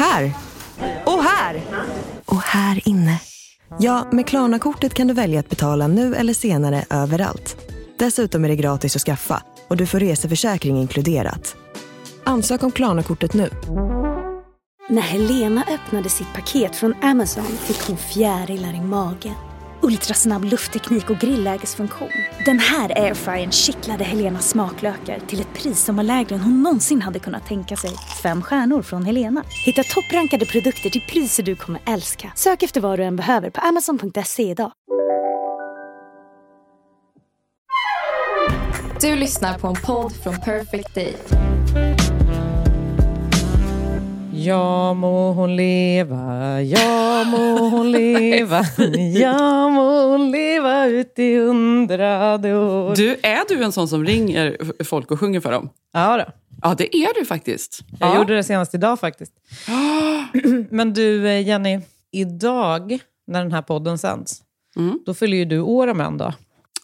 Här! Och här! Och här inne. Ja, med Klarna-kortet kan du välja att betala nu eller senare överallt. Dessutom är det gratis att skaffa och du får reseförsäkring inkluderat. Ansök om Klarna-kortet nu. När Helena öppnade sitt paket från Amazon fick hon fjärilar i magen. Ultrasnabb luftteknik och grillägesfunktion. Den här airfryern kittlade Helenas smaklökar till ett pris som var lägre än hon någonsin hade kunnat tänka sig. Fem stjärnor från Helena. Hitta topprankade produkter till priser du kommer älska. Sök efter vad du än behöver på amazon.se idag. Du lyssnar på en podd från Perfect Day. Ja må hon leva, ja må hon leva, ja må hon leva ut i hundrade år. Du, är du en sån som ringer folk och sjunger för dem? Ja, då. Ja, det är du faktiskt. jag ja. gjorde det senast idag faktiskt. Men du eh, Jenny, idag när den här podden sänds, Mm. då fyller ju du år om en dag.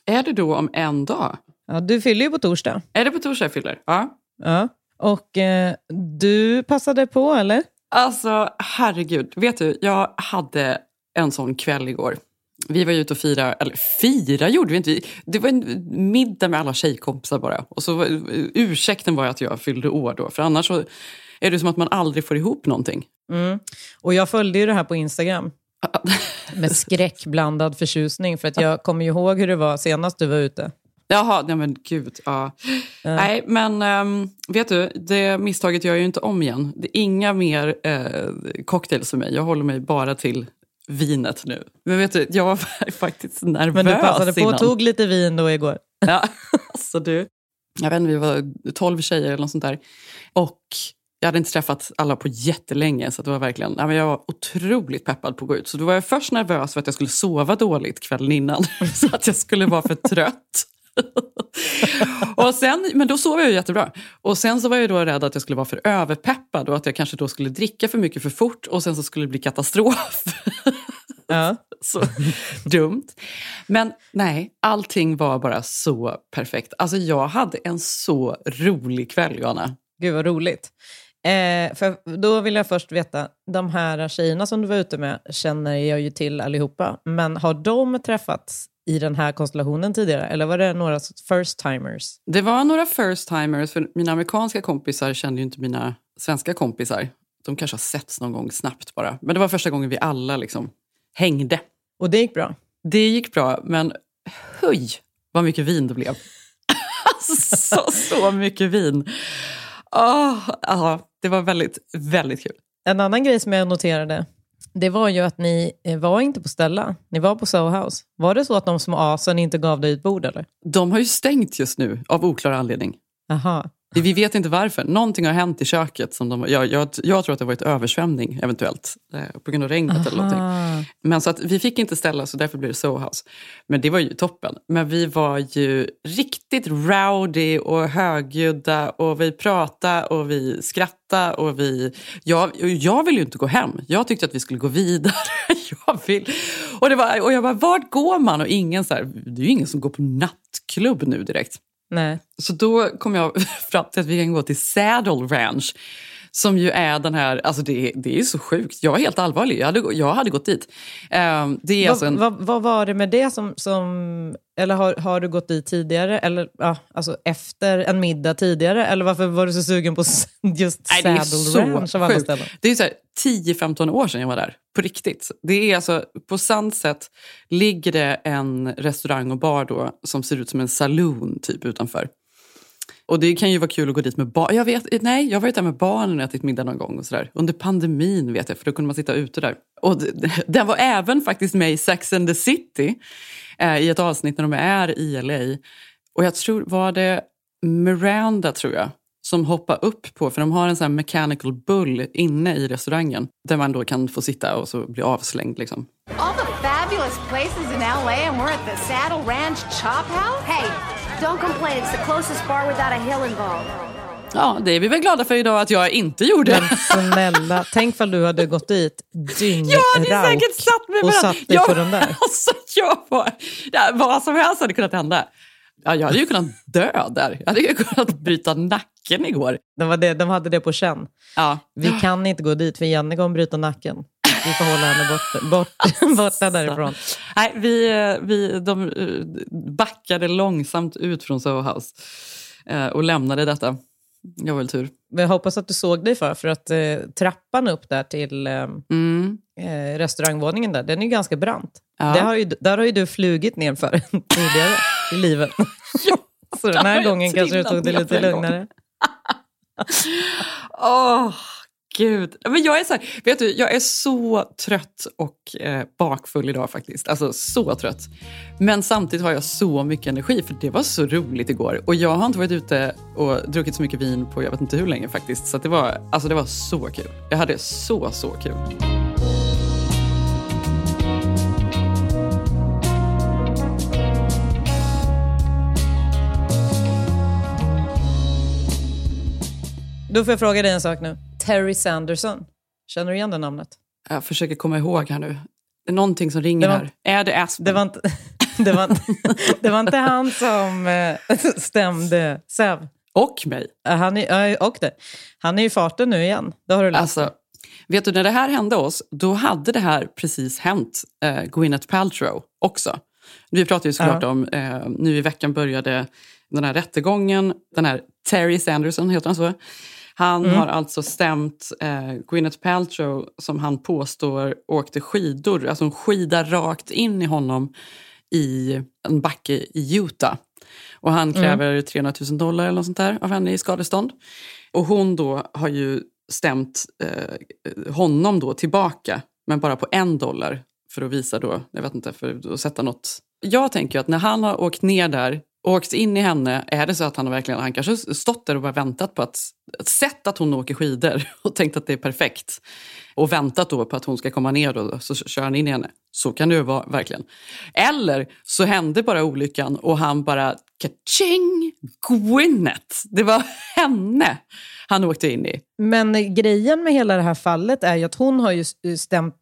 Är det då om en dag? Ja, du fyller ju på torsdag. Är det på torsdag jag fyller? Ja. Ja. Och eh, du passade på, eller? Alltså, herregud. Vet du, jag hade en sån kväll igår. Vi var ute och fira, eller fira gjorde vi inte. Det var en middag med alla tjejkompisar bara. Och så var, ursäkten var att jag fyllde år då. För annars så är det som att man aldrig får ihop någonting. Mm. Och jag följde ju det här på Instagram. Med skräckblandad förtjusning, för att jag kommer ju ihåg hur det var senast du var ute. Jaha, nej men gud. Ja. Nej, men ehm, vet du, det misstaget gör jag ju inte om igen. Det är inga mer eh, cocktails för mig. Jag håller mig bara till vinet nu. Men vet du, jag var faktiskt nervös Men du passade på innan. och tog lite vin då igår. Ja, alltså du. Jag vet inte, vi var tolv tjejer eller något sånt där. Och jag hade inte träffat alla på jättelänge så det var verkligen, ja, men jag var otroligt peppad på att gå ut. Så då var jag först nervös för att jag skulle sova dåligt kvällen innan. Så att jag skulle vara för trött. och sen, men då sov jag ju jättebra. Och sen så var jag då rädd att jag skulle vara för överpeppad och att jag kanske då skulle dricka för mycket för fort och sen så skulle det bli katastrof. Ja. så dumt. Men nej, allting var bara så perfekt. Alltså jag hade en så rolig kväll, Johanna. Gud vad roligt. Eh, för då vill jag först veta, de här tjejerna som du var ute med känner jag ju till allihopa. Men har de träffats i den här konstellationen tidigare? Eller var det några first timers? Det var några first timers, för mina amerikanska kompisar kände ju inte mina svenska kompisar. De kanske har setts någon gång snabbt bara. Men det var första gången vi alla liksom hängde. Och det gick bra? Det gick bra, men höj vad mycket vin det blev. alltså, så, så mycket vin. Åh, ja, det var väldigt, väldigt kul. En annan grej som jag noterade, det var ju att ni eh, var inte på Stella, ni var på Soho House. Var det så att de små asen inte gav dig ett bord eller? De har ju stängt just nu av oklar anledning. Aha. Vi vet inte varför. Någonting har hänt i köket. Som de, jag, jag, jag tror att det har varit översvämning eventuellt. Eh, på grund av regnet eller någonting. Aha. Men så att vi fick inte ställa så därför blev det Soho House. Men det var ju toppen. Men vi var ju riktigt rowdy och högljudda och vi pratade och vi skrattade och vi... Jag, jag vill ju inte gå hem. Jag tyckte att vi skulle gå vidare. jag vill... Och, det var, och jag bara, vart går man? Och ingen så här, det är ju ingen som går på nattklubb nu direkt. Nej. Så då kom jag fram till att vi kan gå till Saddle Ranch. Som ju är den här, alltså det, det är så sjukt. Jag var helt allvarlig, jag hade, jag hade gått dit. Ehm, det är Vad, alltså en, vad, vad var det med det som... som eller har, har du gått dit tidigare? Eller ja, alltså efter en middag tidigare? Eller varför var du så sugen på just Nej, det är Saddle så Ranch av alla ställen? Det är så här 10-15 år sedan jag var där, på riktigt. Det är alltså, på Sunset ligger det en restaurang och bar då som ser ut som en saloon typ utanför. Och det kan ju vara kul att gå dit med barn. Jag vet, nej, jag har varit där med barnen och ätit middag någon gång. Och så där. Under pandemin vet jag, för då kunde man sitta ute där. Och den var även faktiskt med i Sex and the City eh, i ett avsnitt när de är i LA. Och jag tror, var det Miranda tror jag, som hoppade upp på, för de har en sån här mechanical bull inne i restaurangen. Där man då kan få sitta och så bli avslängd liksom. All the fabulous places in LA and we're at the Saddle Ranch Chop House? Hey, don't complain. It's the closest bar without a hill involved. Ja, det är vi väl glada för idag att jag inte gjorde. Men snälla, tänk om du hade gått dit dyngrauk Jag hade säkert satt mig och satt dig jag, på den där. Alltså, jag var, det, vad som helst hade kunnat hända. Ja, jag hade ju kunnat dö där. Jag hade ju kunnat bryta nacken igår. De, var det, de hade det på känn. Ja. Vi kan inte gå dit, för Jenny kommer bryta nacken. Vi får hålla henne bort, bort, borta därifrån. Nej, vi, eh, vi, de eh, backade långsamt ut från Soho House eh, och lämnade detta. Jag var väl tur. Jag hoppas att du såg dig för, för att eh, trappan upp där till eh, Mm. eh, restaurangvåningen där, den är ju ganska brant. Ja. Det har ju, där har ju du flugit ner för tidigare i livet. Så den där här gången kanske du tog det lite lugnare. Åh, gud. Men jag är, så här, vet du, jag är så trött och eh, bakfull idag faktiskt. Alltså så trött. Men samtidigt har jag så mycket energi för det var så roligt igår. Och jag har inte varit ute och druckit så mycket vin på jag vet inte hur länge faktiskt. Så att det, var, alltså det var så kul. Jag hade så, så kul. Då får jag fråga dig en sak nu. Terry Sanderson. Känner du igen det namnet? Jag försöker komma ihåg här nu. Det är någonting som ringer Det var- här. Är det Aspen? Det var inte, det var inte, det var inte han som eh, stämde Säv. Och mig. Han är, och det. Han är i farten nu igen. Det har du läst. Alltså, vet du, när det här hände oss, då hade det här precis hänt eh, Gwyneth Paltrow också. Vi pratade ju såklart Ja. om, eh, nu i veckan började den här rättegången, den här Terry Sanderson, heter han så? Han Mm. har alltså stämt eh, Gwyneth Paltrow som han påstår åkte skidor, alltså en skida rakt in i honom i en backe i Utah. Och han kräver 300 000 dollar eller något sånt där av henne i skadestånd. Och hon då har ju stämt eh, honom då tillbaka, men bara på en dollar för att visa då, jag vet inte, för att sätta något. Jag tänker att när han har åkt ner där, åkt in i henne, är det så att han verkligen, han kanske stått där och bara väntat på att, sett att hon åker skidor och tänkt att det är perfekt. Och väntat då på att hon ska komma ner då, så kör han in i henne. Så kan det ju vara verkligen. Eller så hände bara olyckan och han bara kaching, Gwyneth. Det var henne han åkte in i. Men eh, grejen med hela det här fallet är ju att hon har ju s- stämt,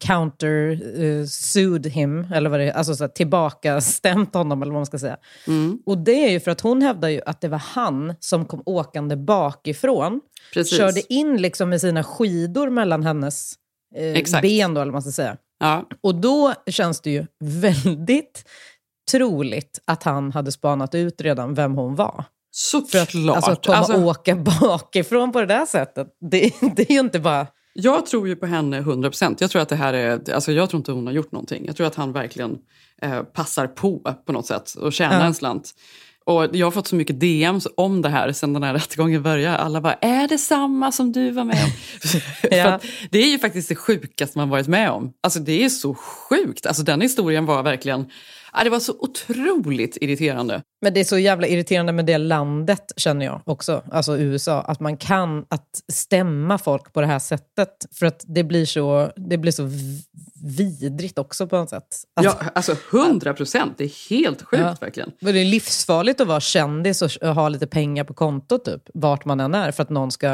counter uh, sued him, eller vad det är, alltså så här, tillbaka stämt honom eller vad man ska säga. Mm. Och det är ju för att hon hävdar ju att det var han som kom åkande bakifrån, Precis. körde in liksom med sina skidor mellan hennes eh, ben då, eller man ska säga. Ja, Och då känns det ju väldigt troligt att han hade spanat ut redan vem hon var. För att såklart. alltså, komma Alltså, åka bakifrån på det där sättet, det, det är ju inte bara... Jag tror ju på henne 100 procent. Jag tror att det här är, alltså jag tror inte hon har gjort någonting. Jag tror att han verkligen eh, passar på på något sätt och tjänar Ja. en slant. Och jag har fått så mycket DMs om det här sen den här rättegången började. Alla bara, är det samma som du var med om? Ja. det är ju faktiskt det sjukaste man varit med om. Alltså det är så sjukt. Alltså den historien var verkligen, ja, det var så otroligt irriterande. Men det är så jävla irriterande med det landet, känner jag också, alltså USA, att man kan att stämma folk på det här sättet. För att det blir så, det blir så vidrigt också på något sätt. Alltså, Ja, alltså 100 procent. Det är helt sjukt Ja. verkligen. Men Det är livsfarligt att vara kändis och ha lite pengar på kontot, typ, vart man än är, för att någon ska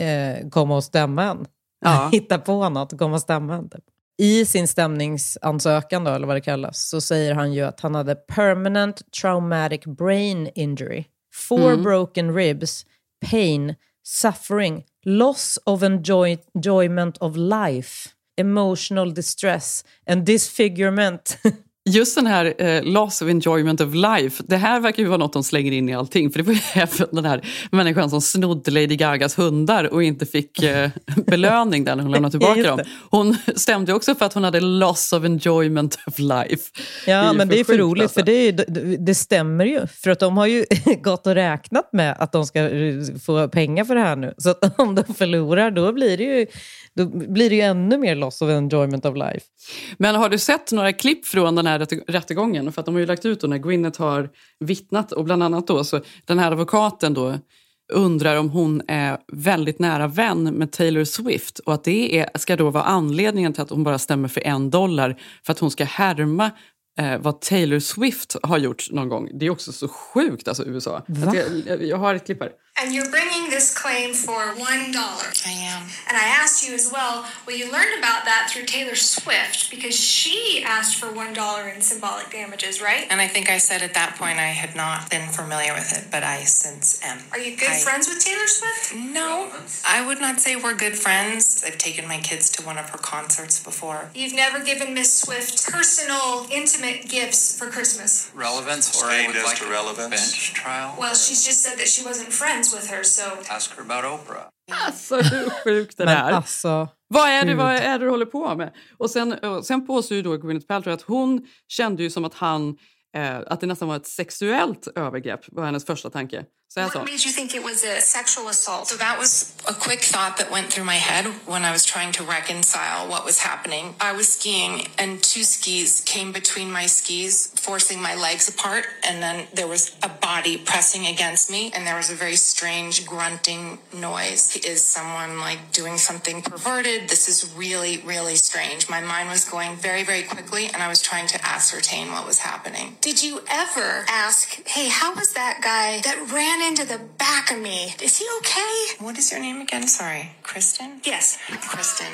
eh, komma och stämma en. Ja. Hitta på något och komma och stämma en. Typ. I sin stämningsansökan, då, eller vad det kallas, så säger han ju att han hade permanent traumatic brain injury, four broken ribs, pain, suffering, loss of enjoy- enjoyment of life, emotional distress and disfigurement. Just den här eh, loss of enjoyment of life, det här verkar ju vara något de slänger in i allting. För det var ju även den här människan som snodde Lady Gagas hundar och inte fick eh, belöning där när hon lämnade tillbaka dem. Hon stämde också för att hon hade loss of enjoyment of life. Ja, men det är för roligt, alltså. för det, det, det stämmer ju. För att de har ju gått och räknat med att de ska eh, få pengar för det här nu. Så att om de förlorar, då blir det ju, då blir det ju ännu mer loss of enjoyment of life. Men har du sett några klipp från den här rätte- rättegången? För att de har ju lagt ut då när Gwyneth har vittnat och bland annat då så den här advokaten då undrar om hon är väldigt nära vän med Taylor Swift och att det är, ska då vara anledningen till att hon bara stämmer för en dollar för att hon ska härma eh, vad Taylor Swift har gjort någon gång. Det är också så sjukt, alltså USA. Jag, jag har ett klipp här. And you're bringing this claim for $1. I am. And I asked you as well, well, you learned about that through Taylor Swift because she asked for $1 in symbolic damages, right? And I think I said at that point I had not been familiar with it, but I since am. Are you good I- friends with Taylor Swift? No, I would not say we're good friends. I've taken my kids to one of her concerts before. You've never given Miss Swift personal, intimate gifts for Christmas. relevance or I would like to a relevance. bench trial. Well, she's just said that she wasn't friends with her, so Ask her about Oprah. Alltså hur sjukt det Men där. alltså, Vad är, det, vad är det du håller på med? Och sen, sen påstår ju då Gwyneth Paltrow att hon kände ju som att han eh, att det nästan var ett sexuellt övergrepp var hennes första tanke. Så jag sa, what made you think it was a sexual assault? So that was a quick thought that went through my head when I was trying to reconcile what was happening. I was skiing and two skis came between my skis, forcing my legs apart, and then there was a body pressing against me, and there was a very strange grunting noise. Is someone like doing something perverted? This is really, really strange. My mind was going very, very quickly, and I was trying to ascertain what was happening. Did you ever ask, hey, how was that guy that ran into the back of me? Is he okay? What is your name again? Sorry, Kristen? Yes. Kristen,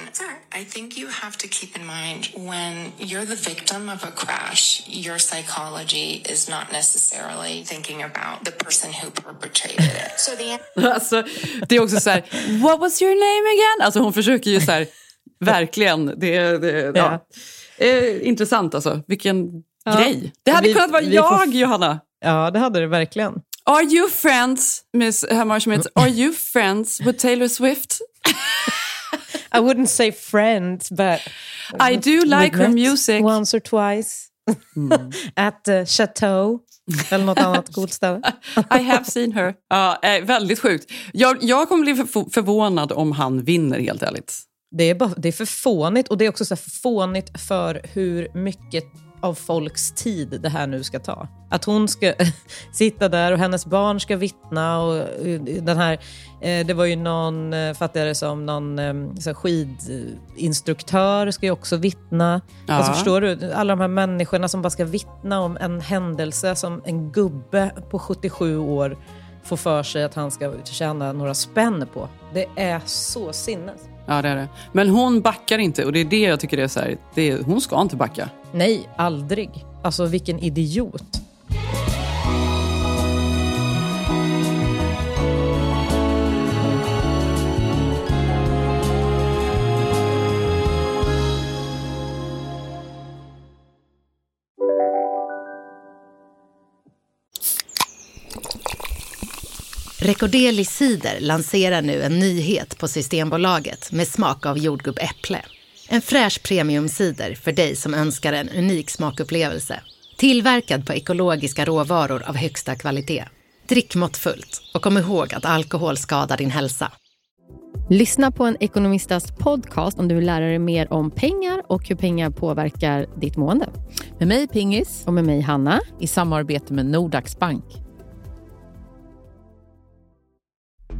I think you have to keep in mind when you're the victim of a crash, your psychology is not necessarily thinking about the person who perpetrated it. So the alltså, det är också så här, what was your name again? Alltså hon försöker ju så här, verkligen, det, det, ja. Eh, intressant alltså, vilken Ja. grej. Det hade Vi- kunnat vara jag, får- Johanna. ja det hade det verkligen. Are you friends, Miss Hammarschmidt? Are you friends with Taylor Swift? I wouldn't say friends, but I do like her music. Mm. Once or twice. At uh, Chateau. Eller något annat coolt ställe. I have seen her. Ja, eh, väldigt sjukt. Jag, jag kommer bli förf- förvånad om han vinner, helt ärligt. Det är, bara, det är för fånigt och det är också så här fånigt för hur mycket av folks tid det här nu ska ta. Att hon ska sitta där och hennes barn ska vittna och eh, den här, eh, det var ju någon, eh, fattade jag det som, någon så skidinstruktör ska ju också vittna. Ja. Alltså förstår du? Alla de här människorna som bara ska vittna om en händelse som en gubbe på 77 år får för sig att han ska tjäna några spänn på. Det är så sinnes. Ja, det är det. Men hon backar inte och det är det jag tycker är så här, det är, hon ska inte backa. Nej, aldrig. Alltså vilken idiot. Recordeli Cider lanserar nu en nyhet på Systembolaget med smak av jordgubbäpple. En fräsch premiumcider för dig som önskar en unik smakupplevelse. Tillverkad på ekologiska råvaror av högsta kvalitet. Drick måttfullt och kom ihåg att alkohol skadar din hälsa. Lyssna på en ekonomistas podcast om du vill lära dig mer om pengar och hur pengar påverkar ditt mående. Med mig Pingis. Och med mig Hanna. I samarbete med Nordax Bank.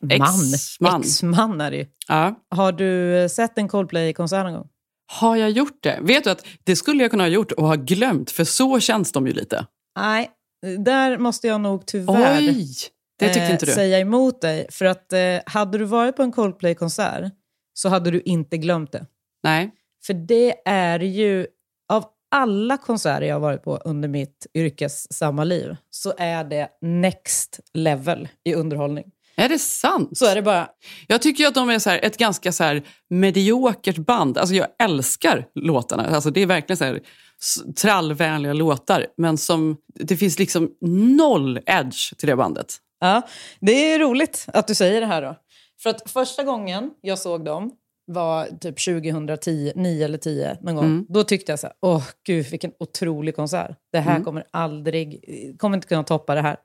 Man? Ex-man. Ex-man är det ju. Ja. Har du eh, sett en Coldplay-konsert någon gång? Har jag gjort det? Vet du att det skulle jag kunna ha gjort och ha glömt, för så känns de ju lite. Nej, där måste jag nog tyvärr Oj, det tyckte eh, inte du. säga emot dig. För att eh, hade du varit på en Coldplay-konsert så hade du inte glömt det. Nej. För det är ju, av alla konserter jag har varit på under mitt yrkessamma liv, så är det next level i underhållning. Är det sant? Så är det bara. Jag tycker att de är så här, ett ganska så här mediokert band. Alltså jag älskar låtarna. Alltså det är verkligen så här, trallvänliga låtar. Men som, det finns liksom noll edge till det bandet. Ja, det är roligt att du säger det här då. För att första gången jag såg dem var typ 2010, 9 eller 10 någon gång. Mm. Då tyckte jag så här, åh gud vilken otrolig konsert. Det här Mm. kommer aldrig, kommer inte kunna toppa det här.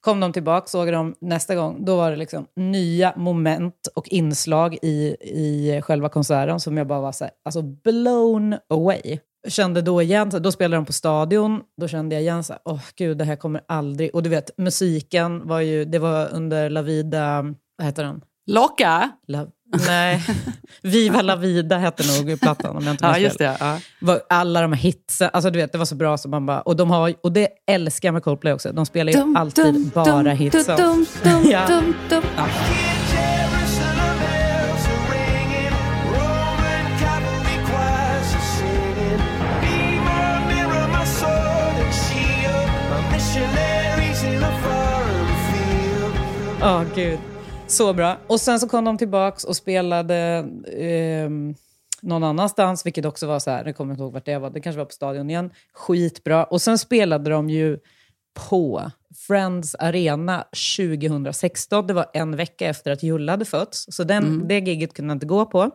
Kom de tillbaka, såg de nästa gång, då var det liksom nya moment och inslag i, i själva konserten som jag bara var så här, alltså blown away. Kände då igen, så då spelade de på Stadion, då kände jag igen så här, åh gud, det här kommer aldrig... Och du vet, musiken var ju, det var under La Vida, vad heter den? Locka? La, nej, Viva La Vida hette nog plattan om jag inte Ja, minns just fel. det. Ja. Alla de här hitsen, alltså du vet, det var så bra som man bara... Och, de har, och det älskar jag med Coldplay också, de spelar ju Dum, alltid dum, bara dum, dum, Ja. dum, dum. Ja. Ja, gud. Så bra. Och sen så kom de tillbaks och spelade ehm, någon annanstans, vilket också var så här, jag kommer inte ihåg vart det var, det kanske var på Stadion igen. Skitbra. Och sen spelade de ju på Friends Arena 2016. Det var en vecka efter att Julla hade fötts, så den, Mm. det giget kunde jag inte gå på.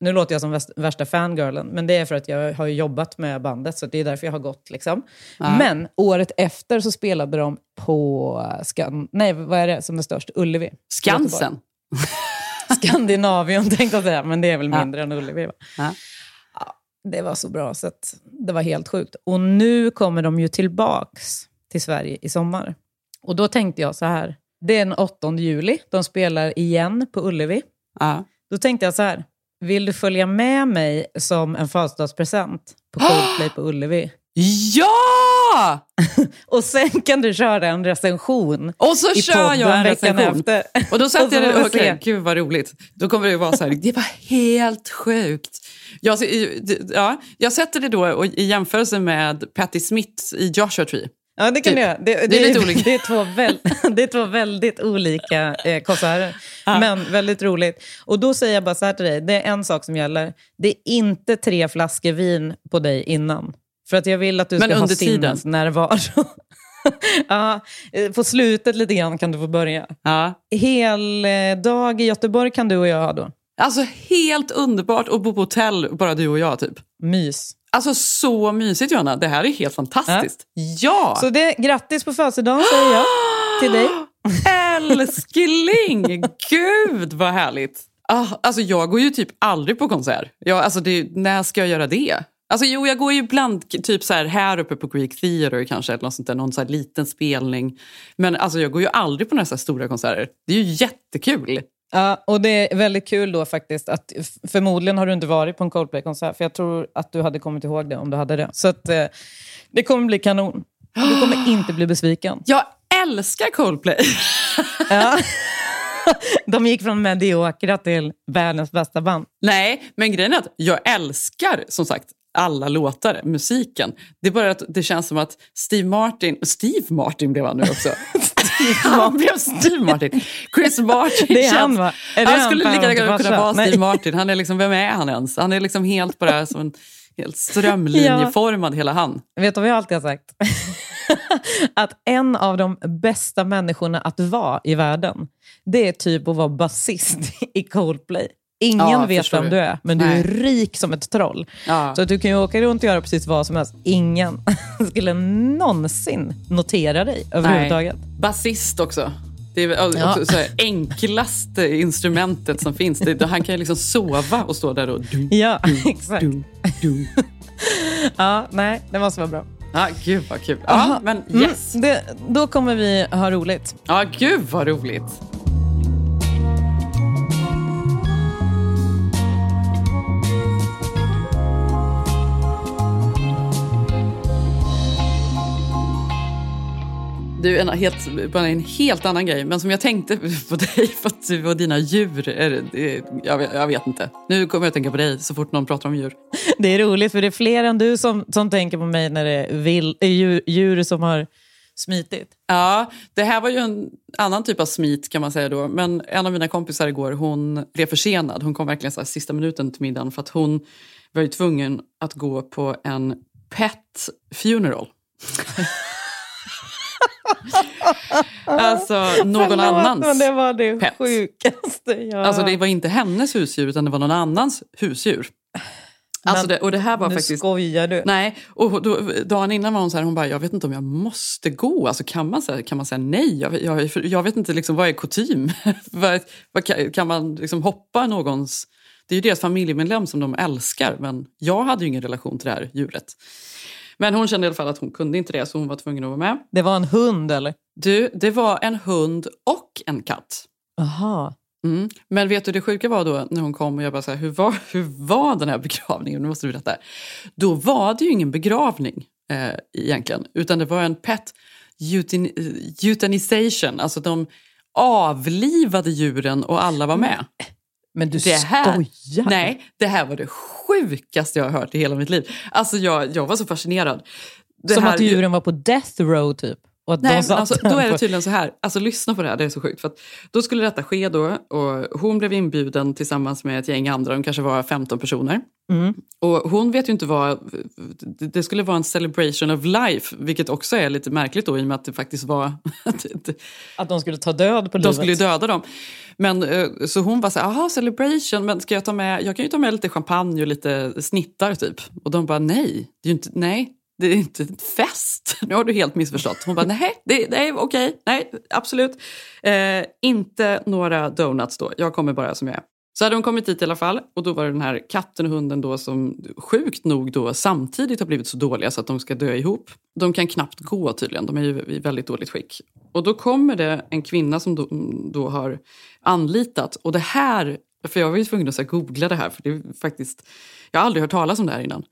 Nu låter jag som värsta fangirlen, men det är för att jag har jobbat med bandet, så det är därför jag har gått. Liksom. Ja. Men året efter så spelade de på Skan... Nej, vad är det som är störst? Ullevi. Skansen. Skandinavium tänkte jag säga, men det är väl Ja. mindre än Ullevi. Va? Ja. Ja, det var så bra, så att det var helt sjukt. Och nu kommer de ju tillbaks till Sverige i sommar. Och då tänkte jag så här, det är den 8 juli, de spelar igen på Ullevi. Ja. Då tänkte jag så här, vill du följa med mig som en födelsedagspresent på Coldplay på Ullevi? Ja! Och sen kan du köra en recension Och så i kör jag podden en veckan recension. efter. Och då satt så jag där, okej, se. gud vad roligt. Då kommer det vara så här, det var helt sjukt. Jag, ja, jag sätter det då och- i jämförelse med Patti Smith i Joshua Tree. Ja, det kan Typ. du göra. Det, Det är lite olika. Det är två, väl, det är två väldigt olika eh, konserter, men väldigt roligt. Och då säger jag bara så här till dig, det är en sak som gäller. Det är inte tre flaskor vin på dig innan. För att jag vill att du Men ska ha sinnesnärvaro. ja, eh, på slutet lite grann kan du få börja. Ja. Hel eh, dag i Göteborg kan du och jag ha då. Alltså helt underbart att bo på hotell, bara du och jag typ. Mys. Alltså så mysigt Johanna, det här är helt fantastiskt. Ja! Så det, grattis på födelsedagen säger jag till dig. Älskling! Gud vad härligt! Ah, alltså jag går ju typ aldrig på konsert. Jag, alltså det, när ska jag göra det? Alltså jo, jag går ju ibland typ så här, här uppe på Greek Theatre kanske, eller något sånt där, någon så liten spelning. Men alltså jag går ju aldrig på några så stora konserter. Det är ju jättekul. Ja, och det är väldigt kul då faktiskt att förmodligen har du inte varit på en Coldplay-konsert, för jag tror att du hade kommit ihåg det om du hade det. Så att, eh, det kommer bli kanon. Du kommer inte bli besviken. Jag älskar Coldplay! Ja. De gick från mediokra till världens bästa band. Nej, men grejen är att jag älskar som sagt alla låtar, musiken. Det är bara att det känns som att Steve Martin, Steve Martin blev han nu också. han blev Steve Martin. Chris Martin Det är känns... han, va? Är han han, skulle lika gärna kunna vara Steve. Martin. Han är liksom, vem är han ens? Han är liksom helt bara som en helt strömlinjeformad hela han. Vet du vad jag alltid har sagt? att en av de bästa människorna att vara i världen, det är typ att vara basist i Coldplay. Ingen Ja, vet vem du. du är, men du Nej. är rik som ett troll. Ja. Så att du kan ju åka runt och göra precis vad som helst. Ingen skulle någonsin notera dig överhuvudtaget. Basist också. Det är också Ja. så här, enklaste instrumentet som finns. Det, han kan ju liksom sova och stå där och... Dum, Ja, dum, exakt. Dum. Ja, nej, det måste vara bra. Ja, gud vad kul. Ja, men Mm, yes. det, då kommer vi ha roligt. Ja, gud vad roligt. Du, en helt, bara en helt annan grej, men som jag tänkte på dig för att du och dina djur. Är, det- jag, vet- jag vet inte. Nu kommer jag att tänka på dig så fort någon pratar om djur. Det är roligt, för det är fler än du som, som tänker på mig när det är vill, är djur, djur som har smitit. Ja, det här var ju en annan typ av smit kan man säga då. Men en av mina kompisar igår, hon blev försenad. Hon kom verkligen så sista minuten till middagen för att hon var ju tvungen att gå på en pet funeral. alltså någon Förlåt, annans. men det var det pet. sjukaste jag Alltså det var inte hennes husdjur utan det var någon annans husdjur. Alltså det, och det här var nu faktiskt... skojar du. Nej, och då, dagen innan var hon så här, hon bara, jag vet inte om jag måste gå. Alltså kan man, säga, kan man säga nej? Jag, jag, jag vet inte, liksom, vad är kutym? vad, vad, kan, kan man liksom hoppa någons... Det är ju deras familjemedlem som de älskar, men jag hade ju ingen relation till det här djuret. Men hon kände i alla fall att hon kunde inte det, så hon var tvungen att vara med. Det var en hund eller? Du, det var en hund och en katt. Aha. Mm. Men vet du det sjuka var då när hon kom och jag bara så här, hur var, hur var den här begravningen? Nu måste du berätta. Då var det ju ingen begravning eh, egentligen, utan det var en pet eutan eutanization. Alltså de avlivade djuren och alla var med. Men du det här, skojar? Nej, det här var det sjukaste jag har hört i hela mitt liv. Alltså jag, jag var så fascinerad. Det Som här- att djuren var på death row typ? Och Nej, de men alltså, då är det tydligen så här. Alltså lyssna på det här, det är så sjukt. För då skulle detta ske då och hon blev inbjuden tillsammans med ett gäng andra, de kanske var 15 personer. Mm. Och hon vet ju inte vad, det skulle vara en celebration of life, vilket också är lite märkligt då i och med att det faktiskt var... Att de skulle ta död på de livet? skulle ju döda dem. Men, eh, så hon var så här, aha celebration, men ska jag ta med, jag kan ju ta med lite champagne och lite snittar typ. Och de bara nej, det är inte, nej. Det är inte en fest. Nu har du helt missförstått. Hon bara, nej, det, nej okej, nej, absolut. Eh, inte några donuts då, jag kommer bara som jag är. Så hade hon kommit dit i alla fall och då var det den här katten och hunden då som sjukt nog då samtidigt har blivit så dåliga så att de ska dö ihop. De kan knappt gå tydligen, de är ju i väldigt dåligt skick. Och då kommer det en kvinna som då, då har anlitat och det här, för jag var ju tvungen att så googla det här för det är faktiskt, jag har aldrig hört talas om det här innan.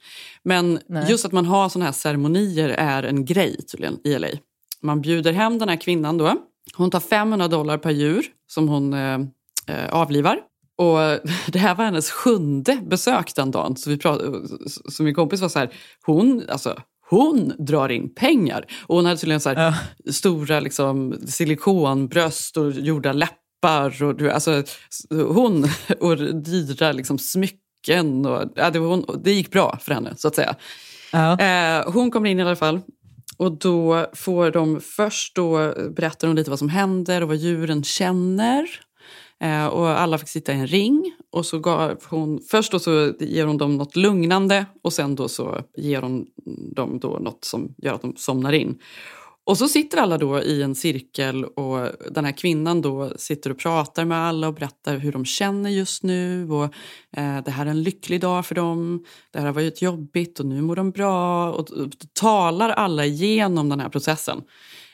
Men Nej. just att man har sådana här ceremonier är en grej tydligen i LA. Man bjuder hem den här kvinnan då. Hon tar 500 dollar per djur som hon eh, eh, avlivar. Och det här var hennes sjunde besök den dagen. Så, vi pratade, så min kompis var så här, hon, alltså, hon drar in pengar. Och hon hade tydligen så här, stora liksom, silikonbröst och gjorda läppar. Och, du- alltså, hon och dyra liksom, smycken. Och, ja, det, var hon, det gick bra för henne så att säga. Eh, hon kommer in i alla fall. Och då får de först då berättar hon lite vad som händer och vad djuren känner. Eh, och alla fick sitta i en ring. Och så gav hon, först då så ger hon dem något lugnande och sen då så ger hon dem då något som gör att de somnar in. Och så sitter alla då i en cirkel och den här kvinnan då sitter och pratar med alla och berättar hur de känner just nu. Och eh, Det här är en lycklig dag för dem. Det här har varit jobbigt och nu mår de bra. Och, och talar alla igenom den här processen.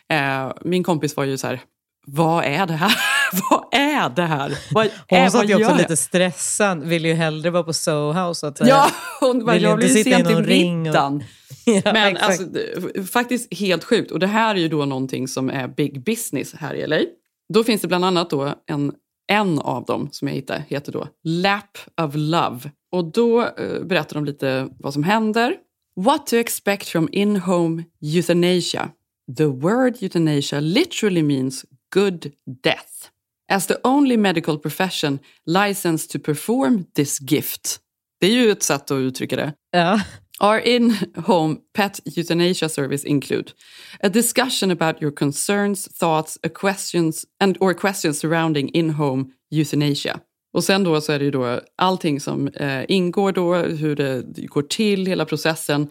Eh, min kompis var ju så här, vad är det här? vad är det här? Vad, Hon är, satt ju också gör lite stressad, ville ju hellre vara på Soho så att. Ja, hon bara, jag blir i sent någon ring och- middagen. Ja, Men alltså, faktiskt helt sjukt. Och det här är ju då någonting som är big business här i LA. Då finns det bland annat då en, en av dem som jag hittade, heter då Lap of Love. Och då eh, berättar de lite vad som händer. What to expect from in-home euthanasia. The word euthanasia literally means good death. As the only medical profession licensed to perform this gift. Det är ju ett sätt att uttrycka det. Ja. Our in-home pet euthanasia service include a discussion about your concerns, thoughts, questions and or questions surrounding in-home euthanasia. Och sen då så är det ju då allting som eh, ingår då, hur det går till, hela processen.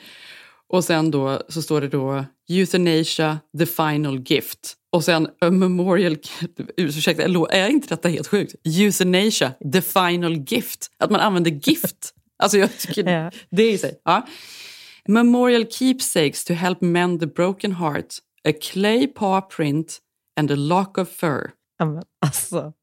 Och sen då så står det då euthanasia, the final gift. Och sen a memorial, ursäkta, är inte detta helt sjukt? Euthanasia, the final gift. Att man använder gift. Alltså jag tycker det är i sig. Ja. Memorial keepsakes to help mend the broken heart, a clay paw print and a lock of fur. Ja, men Alltså,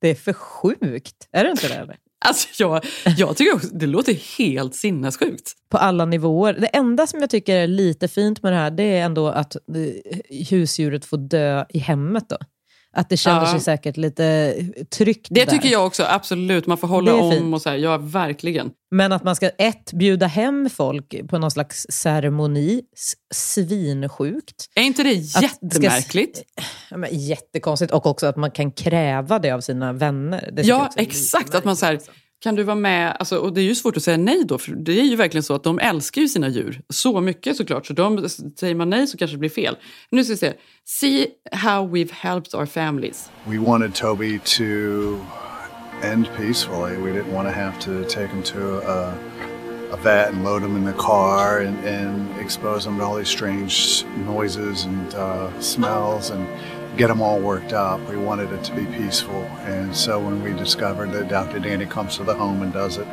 det är för sjukt. Är det inte det? Eller? Alltså jag, jag tycker också, det låter helt sinnessjukt. På alla nivåer. Det enda som jag tycker är lite fint med det här, det är ändå att eh, husdjuret får dö i hemmet. då. Att det känner Ja. sig säkert lite tryggt Det där. tycker jag också, absolut. Man får hålla om och så här, ja verkligen. Men att man ska ett, bjuda hem folk på någon slags ceremoni, svinsjukt. Är inte det det ska- jättemärkligt? Ja, men jättekonstigt. Och också att man kan kräva det av sina vänner. Ja, exakt. Att man så här, kan du vara med? Alltså, och det är ju svårt att säga nej då, för det är ju verkligen så att de älskar ju sina djur så mycket såklart. Så de, säger man nej så kanske det blir fel. Nu ska vi se. See how we've helped our families. We wanted Toby to end peacefully. We didn't want to have to take him to a, a vet and load him in the car and, and expose him to all these strange noises and uh, smells and get them all worked up. We wanted it to be peaceful. And so when we discovered that Dr. Danny comes to the home and does it,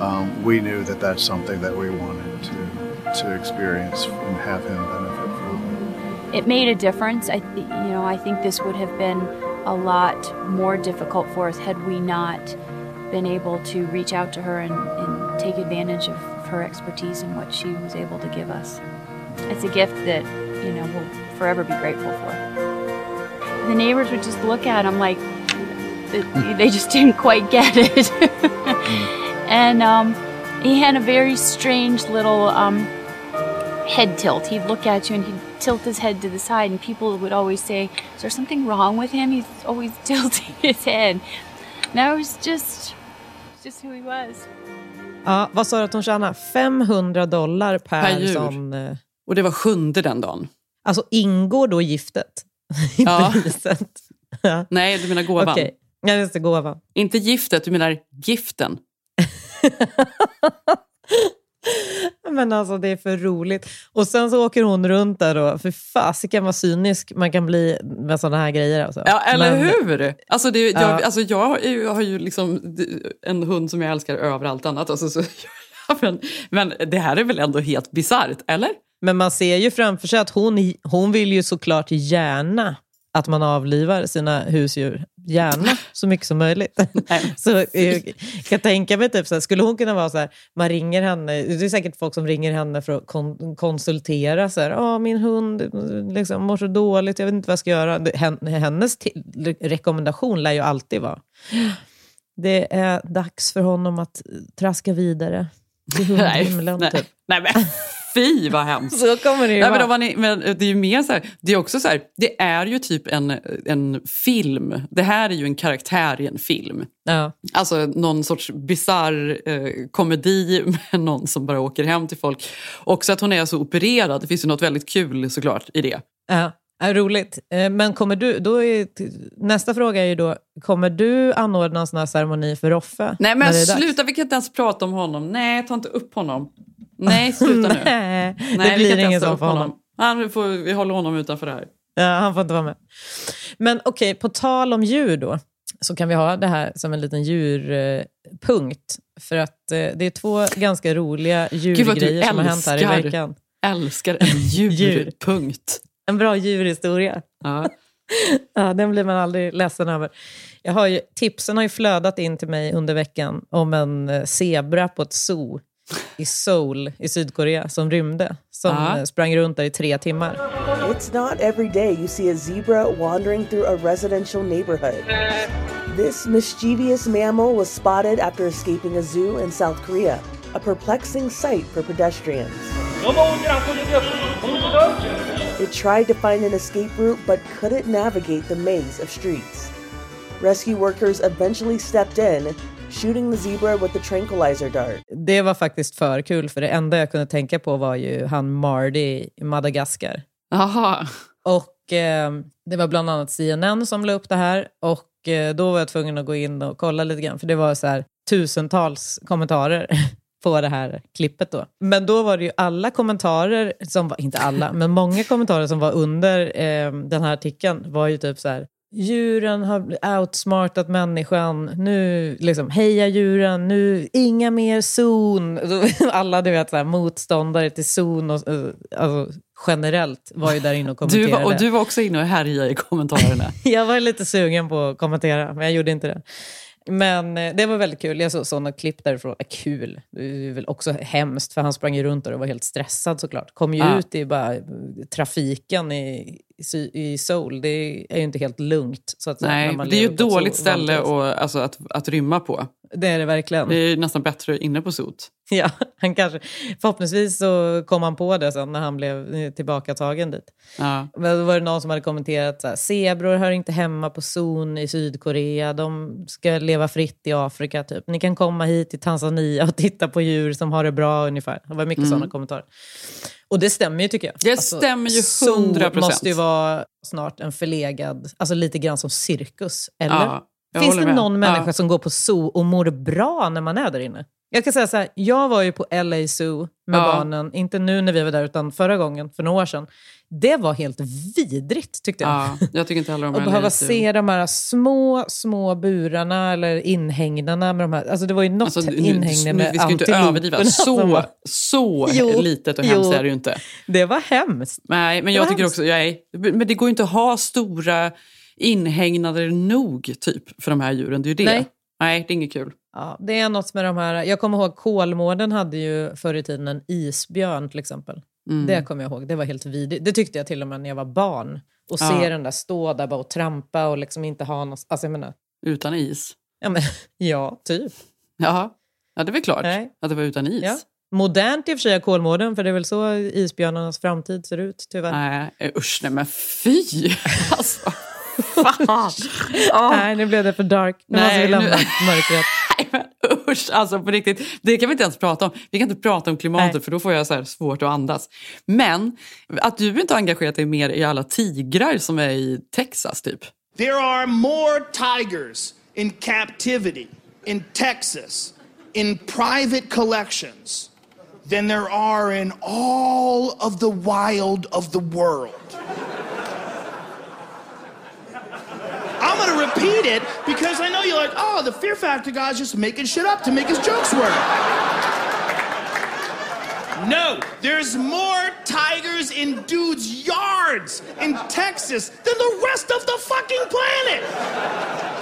um, we knew that that's something that we wanted to, to experience and have him benefit from. It made a difference. I, th- you know, I think this would have been a lot more difficult for us had we not been able to reach out to her and, and take advantage of her expertise and what she was able to give us. It's a gift that, you know, we'll forever be grateful for. The neighbors would just look at him like they just didn't quite get it. and um, he had a very strange little um, head tilt. He'd look at you and he'd tilt his head to the side, and people would always say, Is there something wrong with him? He's always tilting his head. That was just, just who he was. Ja, vad sa du att hon tjänade? 500 dollar per, Per djur. sån... eh, Och det var sjunde den dagen. Alltså ingår då giftet i Ja. priset? Ja. Nej, du menar gåvan. Okej. Ja, just det, gåvan. Inte giftet, du menar giften. Men alltså det är för roligt. Och sen så åker hon runt där då. För fasiken vad cynisk man kan bli med sådana här grejer. Alltså. Ja, eller Men- hur? Alltså, det, jag, Ja. alltså jag, är ju- har ju liksom en hund som jag älskar över allt annat. Alltså, så, men, men det här är väl ändå helt bisarrt, eller? Men man ser ju framför sig att hon, hon vill ju såklart gärna att man avlivar sina husdjur. Gärna så mycket som möjligt. så eh, jag kan tänka mig, typ, så här, skulle hon kunna vara så här, man ringer henne, det är säkert folk som ringer henne för att kon, konsultera. Så här, "Ah, min hund liksom, mår så dåligt, jag vet inte vad jag ska göra. Hennes rekommendation lär ju alltid vara, det är dags för honom att traska vidare till hundhimlen. nej, typ. nej, men fy vad hemskt. Så kommer det ju Nej, men man är, men det är ju mer så här, det är också så här, det är ju typ en, en film. Det här är ju en karaktär i en film. Ja. Alltså någon sorts bizarr eh, komedi med någon som bara åker hem till folk. Också att hon är så opererad, det finns ju något väldigt kul såklart i det. Ja, ja, roligt. Eh, Men kommer du, då är, nästa fråga är ju då, kommer du anordna en sån här ceremoni för Roffe? Nej men sluta, vi kan inte ens prata om honom. Nej, ta inte upp honom. Nej, sluta nu. Nej, det blir ingen sån för honom. Han får, vi håller honom utanför det här. Ja, han får inte vara med. Men okej, på tal om djur då, så kan vi ha det här som en liten djurpunkt. För att eh, det är två ganska roliga djurgrejer som har hänt här i veckan. älskar en djurpunkt. En bra djurhistoria. Ja. Ja, den blir man aldrig ledsen över. Jag har ju, tipsen har ju flödat in till mig under veckan om en eh, zebra på ett zoo i Seoul i Sydkorea som rymde. Som Ja. sprang runt där i tre timmar. It's not every day you see a zebra wandering through a residential neighborhood. This mischievous mammal was spotted after escaping a zoo in South Korea, a perplexing sight for pedestrians. It tried to find an escape route but couldn't navigate the maze of streets. Rescue workers eventually stepped in, shooting the zebra with a tranquilizer dart. Det var faktiskt för kul, för det enda jag kunde tänka på var ju han Mardy i Madagaskar. Aha. Och eh, det var bland annat CNN som la upp det här och eh, då var jag tvungen att gå in och kolla lite grann, för det var så här tusentals kommentarer på det här klippet då. Men då var det ju alla kommentarer, som var, inte alla, men många kommentarer som var under eh, den här artikeln var ju typ så här Djuren har outsmartat människan, nu liksom heja djuren, nu inga mer zon. Alla du vet, så här, motståndare till zon och, eh, alltså, generellt var ju där inne och Du kommenterade. var, och du var också inne och härjade i kommentarerna. Jag var lite sugen på att kommentera, men jag gjorde inte det. Men eh, det var väldigt kul. Jag såg sådana klipp därifrån. Eh, Kul. Det är väl också hemskt, för han sprang ju runt där och var helt stressad såklart. Kom ju Ja. ut i bara eh, trafiken i, i, Seoul. Det är ju inte helt lugnt. Så att säga, när Nej, man det är ju ett dåligt ställe att, alltså, att, att rymma på. Det är det verkligen. Det är nästan bättre inne på sot. Ja, han kanske, förhoppningsvis så kom han på det sen när han blev tillbakatagen dit. Ja. Men Då var det någon som hade kommenterat så här, zebror hör inte hemma på zon i Sydkorea, de ska leva fritt i Afrika. Typ. Ni kan komma hit till Tanzania och titta på djur som har det bra ungefär. Det var mycket Mm. sådana kommentarer. Och det stämmer ju tycker jag. Det stämmer ju zoo 100%. måste ju vara snart en förlegad, alltså lite grann som cirkus, eller? Ja, jag Finns det med. någon människa Ja. som går på zoo och mår bra när man är där inne? Jag ska säga så här, jag var ju på LA Zoo med Ja. barnen, inte nu när vi var där, utan förra gången, för några år sedan. Det var helt vidrigt tyckte jag. Ja, jag tycker inte heller om LA behöva se de här små, små burarna eller inhägnaderna med de här, alltså det var ju något Alltså, nu, inhägnande med vi ska ju inte överdriva. Så, så Jo, litet och jo. hemskt är det ju inte. Det var hemskt. Nej, men jag tycker hemskt. också, nej, men det går ju inte att ha stora inhägnader nog typ för de här djuren. Det är ju det. Nej. Nej, det är inget kul. Ja, det är något med de här, jag kommer ihåg Kolmården hade ju förr i tiden en isbjörn till exempel. Mm. Det kommer jag ihåg, det var helt vidrigt. Det tyckte jag till och med när jag var barn. Och Ja. se den där stå där bara och trampa och liksom inte ha något, alltså jag menar, Utan is. ja, men, ja typ. Jaha. Ja, det är väl klart Nej. att det var utan is. Ja. Modernt i och för sig Kolmården, för det är väl så isbjörnarnas framtid ser ut tyvärr. Nej, usch, nej men fy! Alltså, fan! Nej, nu blev det för dark. Nu måste vi nu- lämna mörkret. Nej, men usch, alltså på riktigt. Det kan vi inte ens prata om. Vi kan inte prata om klimatet Nej. för då får jag så här svårt att andas. Men att du inte har engagerat dig mer i alla tigrar som är i Texas typ. There are more tigers in captivity in Texas in private collections than there are in all of the wild of the world. Repeat it because I know you're like, oh, the Fear Factor guy's just making shit up to make his jokes work. No, there's more tigers in dudes' yards in Texas than the rest of the fucking planet.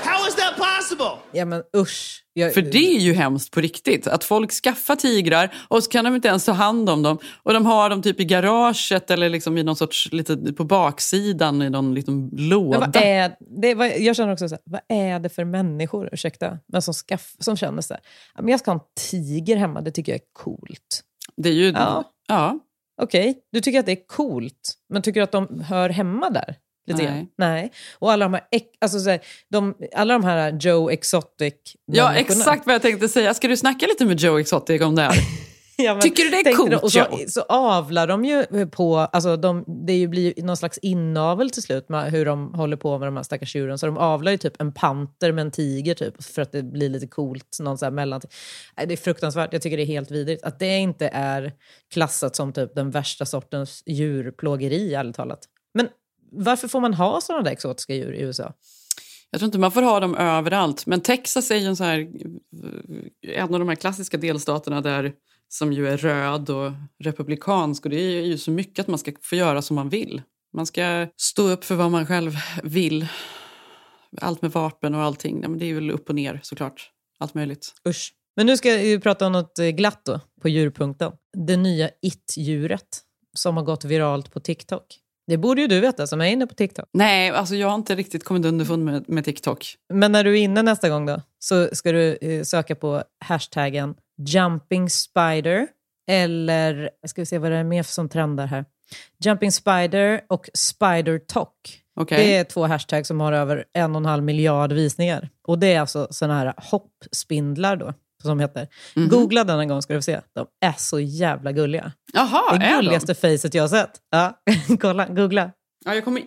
How is that possible? Ja men usch. Jag, För det är ju hemskt på riktigt. Att folk skaffar tigrar och så kan de inte ens ta hand om dem. Och de har dem typ i garaget eller liksom i någon sorts, lite på baksidan i någon liten låda. Vad är, det, vad, jag känner också så här, vad är det för människor, ursäkta, men som, skaff, som känner så här, "Ja, men jag ska ha en tiger hemma, det tycker jag är coolt. Det är ju... Ja. ja. Okej, du tycker att det är coolt, men tycker du att de hör hemma där? Lite Nej. grann? Nej. Och alla de här, alltså så här, de, alla de här Joe Exotic Ja, exakt vad jag tänkte säga. Ska du snacka lite med Joe Exotic om det här? Ja, men Tycker du det är coolt, då- Och så, Joe? så avlar de ju på, alltså de, det blir ju någon slags inavel till slut med hur de håller på med de här stackars djuren. Så de avlar ju typ en panter med en tiger typ, för att det blir lite coolt. Någon så här mellan... Det är fruktansvärt, jag tycker det är helt vidrigt. Att det inte är klassat som typ den värsta sortens djurplågeri, ärligt talat. Men varför får man ha sådana där exotiska djur i USA? Jag tror inte man får ha dem överallt. Men Texas är ju en, så här, en av de här klassiska delstaterna där som ju är röd och republikansk. Och det är ju så mycket att man ska få göra som man vill. Man ska stå upp för vad man själv vill. Allt med vapen och allting. Ja, men det är väl upp och ner såklart. Allt möjligt. Usch. Men nu ska vi prata om något eh, glatt då, på djurpunkten. Det nya it-djuret som har gått viralt på TikTok. Det borde ju du veta som är inne på TikTok. Nej, alltså jag har inte riktigt kommit underfund med, med TikTok. Men när du är inne nästa gång då, så ska du eh, söka på hashtaggen jumping spider eller, ska vi se vad det är mer som trendar här. Jumping spider och spider talk. Okej. Det är två hashtags som har över en och en halv miljard visningar. Och det är alltså såna här hoppspindlar då, som heter. Mhm. Googla den en gång ska du se. De är så jävla gulliga. Jaha, det är de? gulligaste facet jag har sett. Ja, kolla, googla. Ja, jag kommer,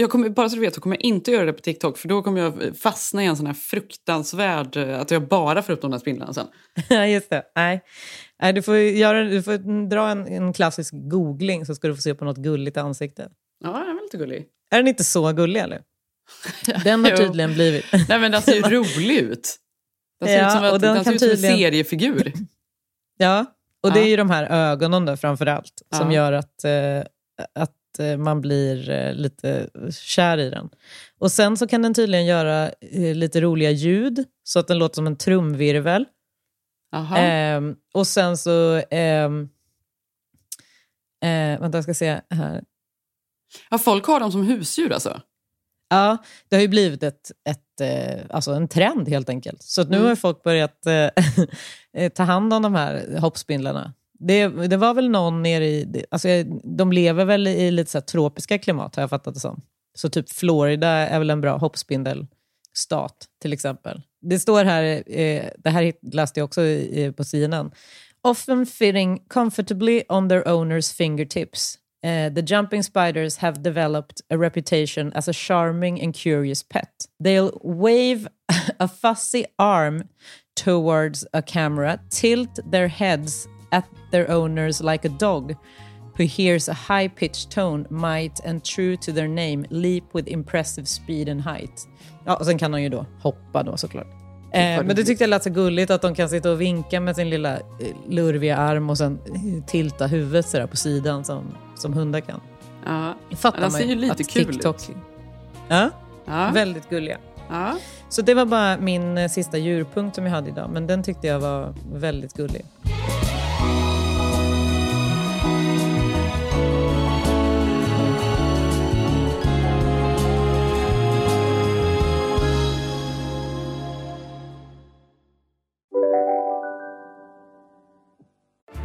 jag, kommer, bara så du vet så kommer jag inte göra det på TikTok för då kommer jag fastna i en sån här fruktansvärd... eh, Att jag bara får upp de där spindlarna sen. Ja, just det. Nej. Nej, du, får göra, du får dra en, en klassisk googling så ska du få se på något gulligt ansikte. Ja, den är väl lite gullig. Är den inte så gullig eller? Den har tydligen blivit. Nej men den ser ju rolig ut. Den ser Ja, ut som, och ett, den den kan ser ut som en tydligen- seriefigur. Ja, och det Ja. är ju de här ögonen då framför allt som Ja. gör att, eh, att eh, man blir eh, lite kär i den. Och sen så kan den tydligen göra eh, lite roliga ljud så att den låter som en trumvirvel. Ehm, och sen så... Ehm, eh, vänta, jag ska se här. Ja, folk har dem som husdjur alltså? Ja, det har ju blivit ett, ett, eh, alltså en trend helt enkelt. Så nu Mm. har folk börjat eh, eh, ta hand om de här hoppspindlarna. Det, det var väl någon nere i... Alltså, de lever väl i lite så tropiska klimat har jag fattat det som. Så typ Florida är väl en bra hoppspindelstat till exempel. Det står här, det här läste jag också på CNN. Often fitting comfortably on their owner's fingertips. Eh, the jumping spiders have developed a reputation as a charming and curious pet. They'll wave a fussy arm towards a camera, tilt their heads at their owners like a dog who hears a high-pitched tone, might and true to their name, leap with impressive speed and height. Ja, och sen kan de ju då hoppa då såklart. Eh, men det tyckte jag lät så gulligt att de kan sitta och vinka med sin lilla eh, lurviga arm och sen eh, tilta huvudet sådär på sidan som, som hundar kan. Ja. Fattar Den man ser ju lite att kul TikTok... ut. Ja, Ja. väldigt gulliga. Ja. Så det var bara min sista djurpunkt som jag hade idag, men den tyckte jag var väldigt gullig.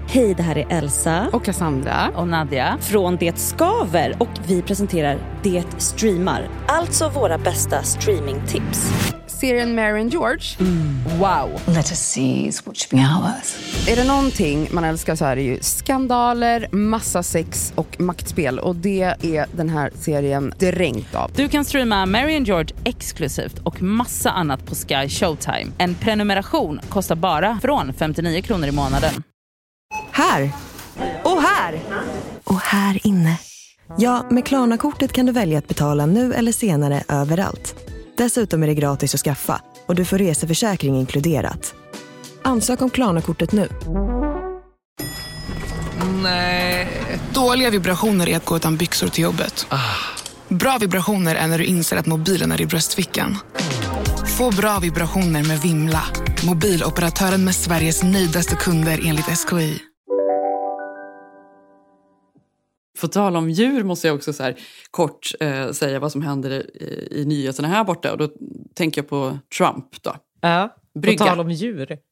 Hej, det här är Elsa. Och Cassandra. Och Nadja. Från Det Skaver. Och vi presenterar Det Streamar. Alltså våra bästa streamingtips. Serien Mary and George. Wow. Let us seize what should be ours. Är det någonting man älskar så är det ju skandaler, massa sex och maktspel. Och det är den här serien dränkt av. Du kan streama Mary and George exklusivt och massa annat på Sky Showtime. En prenumeration kostar bara från 59 kronor i månaden. Här! Och här! Och här inne. Ja, med Klarna-kortet kan du välja att betala nu eller senare överallt. Dessutom är det gratis att skaffa och du får reseförsäkring inkluderat. Ansök om Klarna-kortet nu. Nej. Dåliga vibrationer är att gå utan byxor till jobbet. Bra vibrationer är när du inser att mobilen är i bröstfickan. Få bra vibrationer med Vimla. Mobiloperatören med Sveriges nöjdaste kunder enligt SKI. På tal om djur måste jag också så kort eh, säga vad som händer i, i nyheterna här borta. Och då tänker jag på Trump. Då. Ja, Brygga. på tal om djur.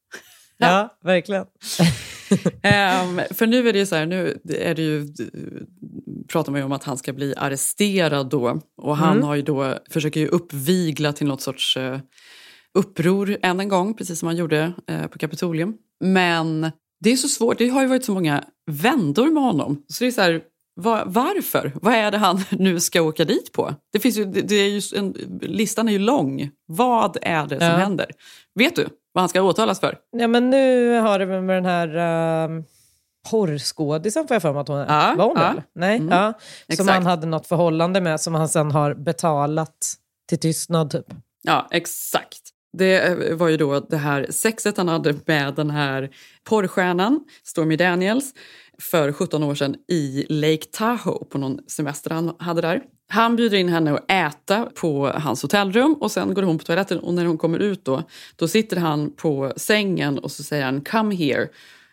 Ja, verkligen. Ehm, för nu är det ju så här, nu är det ju, pratar man ju om att han ska bli arresterad då. Och han Mm. har ju då, försöker ju uppvigla till något sorts eh, uppror än en gång, precis som han gjorde eh, på Kapitolium. Men det är så svårt, det har ju varit så många vändor med honom. Så det är så här, va- varför? Vad är det han nu ska åka dit på? Det finns ju, det, är ju en, listan är ju lång. Vad är det som Ja. händer? Vet du vad han ska åtalas för? Ja, men nu har det med den här uh, porrskådisen får jag för mig att hon. Ja, Var hon ja. eller? Nej, Mm. ja. Som Exakt. han hade något förhållande med som han sen har betalat till tystnad typ. Ja, exakt. Det eh, var ju då det här sexet han hade med den här porrstjärnan Stormy Daniels för 17 år sedan i Lake Tahoe på någon semester han hade där. Han bjuder in henne att äta på hans hotellrum och sen går hon på toaletten och när hon kommer ut då, då sitter han på sängen och så säger han “come here”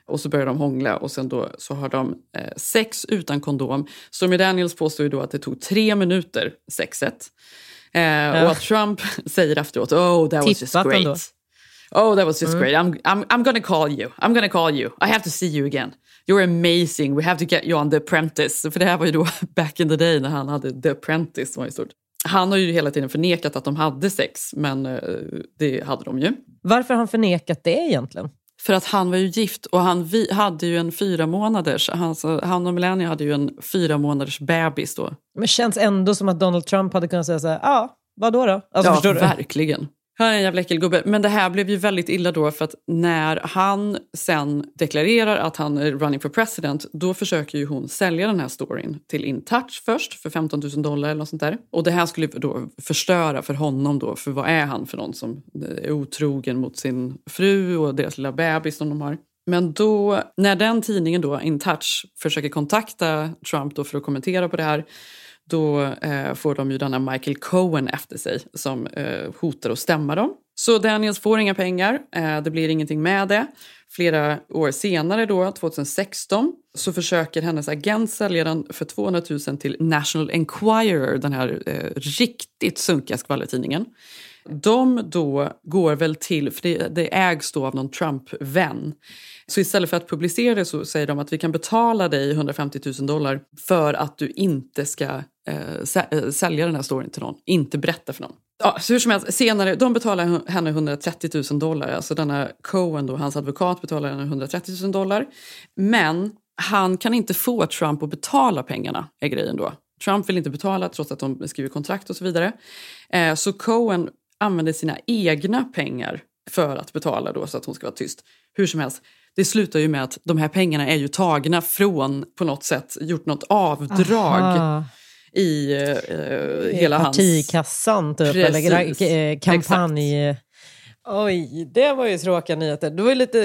och så börjar de hångla och sen då så har de eh, sex utan kondom. Stormy Daniels påstår ju då att det tog tre minuter, sexet. Eh, Och att Trump säger efteråt “oh that was just Tippat ändå. great”. Oh, that was just Mm. great. I'm, I'm, I'm gonna call you. I'm gonna call you. I have to see you again. You're amazing. We have to get you on The Apprentice. För det här var ju då back in the day när han hade The Apprentice som var ju stort. Han har ju hela tiden förnekat att de hade sex, men eh, det hade de ju. Varför har han förnekat det egentligen? För att han var ju gift och han vi, hade ju en fyra månaders, han, han och Melania hade ju en fyra månaders bebis då. Men känns ändå som att Donald Trump hade kunnat säga så här, ja, vad då då? Alltså, ja, verkligen. Han är en jävla äckelgubbe. Men det här blev ju väldigt illa då för att när han sen deklarerar att han är running for president då försöker ju hon sälja den här storyn till InTouch först för 15 000 dollar eller något sånt där. Och det här skulle då förstöra för honom då för vad är han för någon som är otrogen mot sin fru och deras lilla bebis som de har. Men då, när den tidningen då, InTouch, försöker kontakta Trump då för att kommentera på det här då eh, får de ju denna Michael Cohen efter sig som eh, hotar att stämma dem. Så Daniels får inga pengar, eh, det blir ingenting med det. Flera år senare, då, 2016, så försöker hennes agent sälja den för 200 000 till National Enquirer, den här eh, riktigt sunkiga skvallertidningen. De då går väl till, för det, det ägs då av någon Trump-vän. Så istället för att publicera det så säger de att vi kan betala dig 150 000 dollar för att du inte ska Eh, eh, sälja den här storyn till någon, inte berätta för någon. Ja, så hur som helst, senare, de betalar henne 130 000 dollar, alltså denna Cohen då, hans advokat betalar henne 130 000 dollar. Men han kan inte få Trump att betala pengarna, är grejen då. Trump vill inte betala trots att de skriver kontrakt och så vidare. Eh, så Cohen använder sina egna pengar för att betala då så att hon ska vara tyst. Hur som helst, det slutar ju med att de här pengarna är ju tagna från, på något sätt, gjort något avdrag Aha i eh, hela hans... Partikassan typ, eller Precis. gra- eh, kampanj. Oj, det var ju tråkiga nyheter. Det var ju lite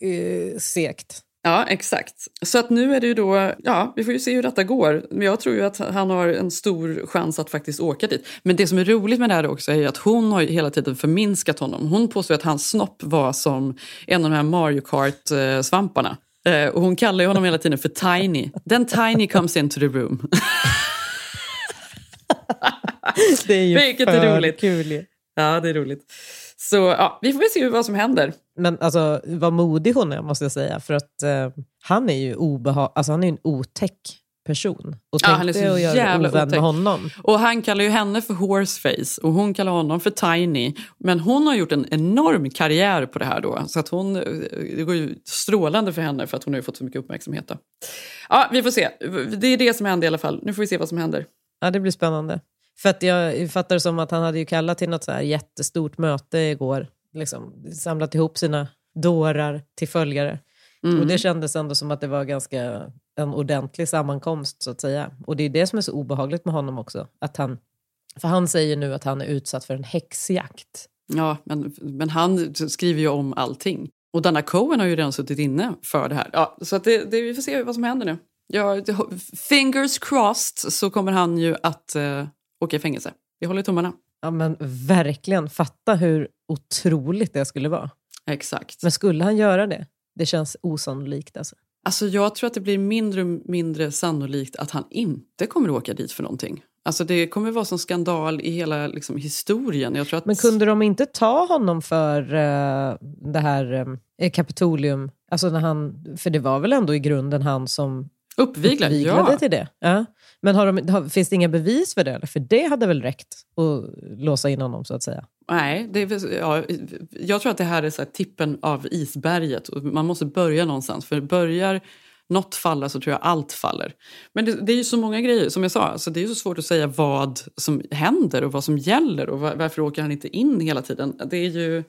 eh, segt. Ja, exakt. Så att nu är det ju då, ja, vi får ju se hur detta går. Men jag tror ju att han har en stor chans att faktiskt åka dit. Men det som är roligt med det här också är ju att hon har ju hela tiden förminskat honom. Hon påstår att hans snopp var som en av de här Mario Kart-svamparna. Eh, och hon kallar ju honom hela tiden för Tiny. Then Tiny comes into the room. Det är ju Vilket för är roligt. kul. Ja, det är roligt. Så ja, vi får väl se vad som händer. Men alltså, vad modig hon är måste jag säga. För att eh, han är ju obeha- alltså, han är en otäck person. Och Ja, han är så att jävla ovän otäck. med honom. Och han kallar ju henne för horseface och hon kallar honom för tiny. Men hon har gjort en enorm karriär på det här då. Så att hon, det går ju strålande för henne för att hon har ju fått så mycket uppmärksamhet. Då. Ja, vi får se. Det är det som händer i alla fall. Nu får vi se vad som händer. Ja, det blir spännande. För att jag fattar det som att han hade ju kallat till något så här jättestort möte igår. Liksom, samlat ihop sina dårar till följare. Mm. Och det kändes ändå som att det var ganska en ordentlig sammankomst så att säga. Och det är det som är så obehagligt med honom också. Att han, för han säger nu att han är utsatt för en häxjakt. Ja, men, men han skriver ju om allting. Och Dana Cohen har ju redan suttit inne för det här. Ja, så att det, det, vi får se vad som händer nu. Ja, fingers crossed så kommer han ju att eh, åka i fängelse. Vi håller tummarna. Ja men verkligen, fatta hur otroligt det skulle vara. Exakt. Men skulle han göra det? Det känns osannolikt alltså. Alltså jag tror att det blir mindre och mindre sannolikt att han inte kommer att åka dit för någonting. Alltså det kommer att vara som skandal i hela liksom, historien. Jag tror att... Men kunde de inte ta honom för eh, det här eh, Kapitolium? Alltså när han, för det var väl ändå i grunden han som Uppviglar, uppviglade ja. till det? Ja. Men har de, har, finns det inga bevis för det? Eller? För det hade väl räckt att låsa in honom så att säga? Nej, det är, ja, jag tror att det här är så tippen av isberget. Man måste börja någonstans. För börjar något falla så tror jag allt faller. Men det, det är ju så många grejer, som jag sa. Så det är ju så svårt att säga vad som händer och vad som gäller. Och var, varför åker han inte in hela tiden? Det är ju...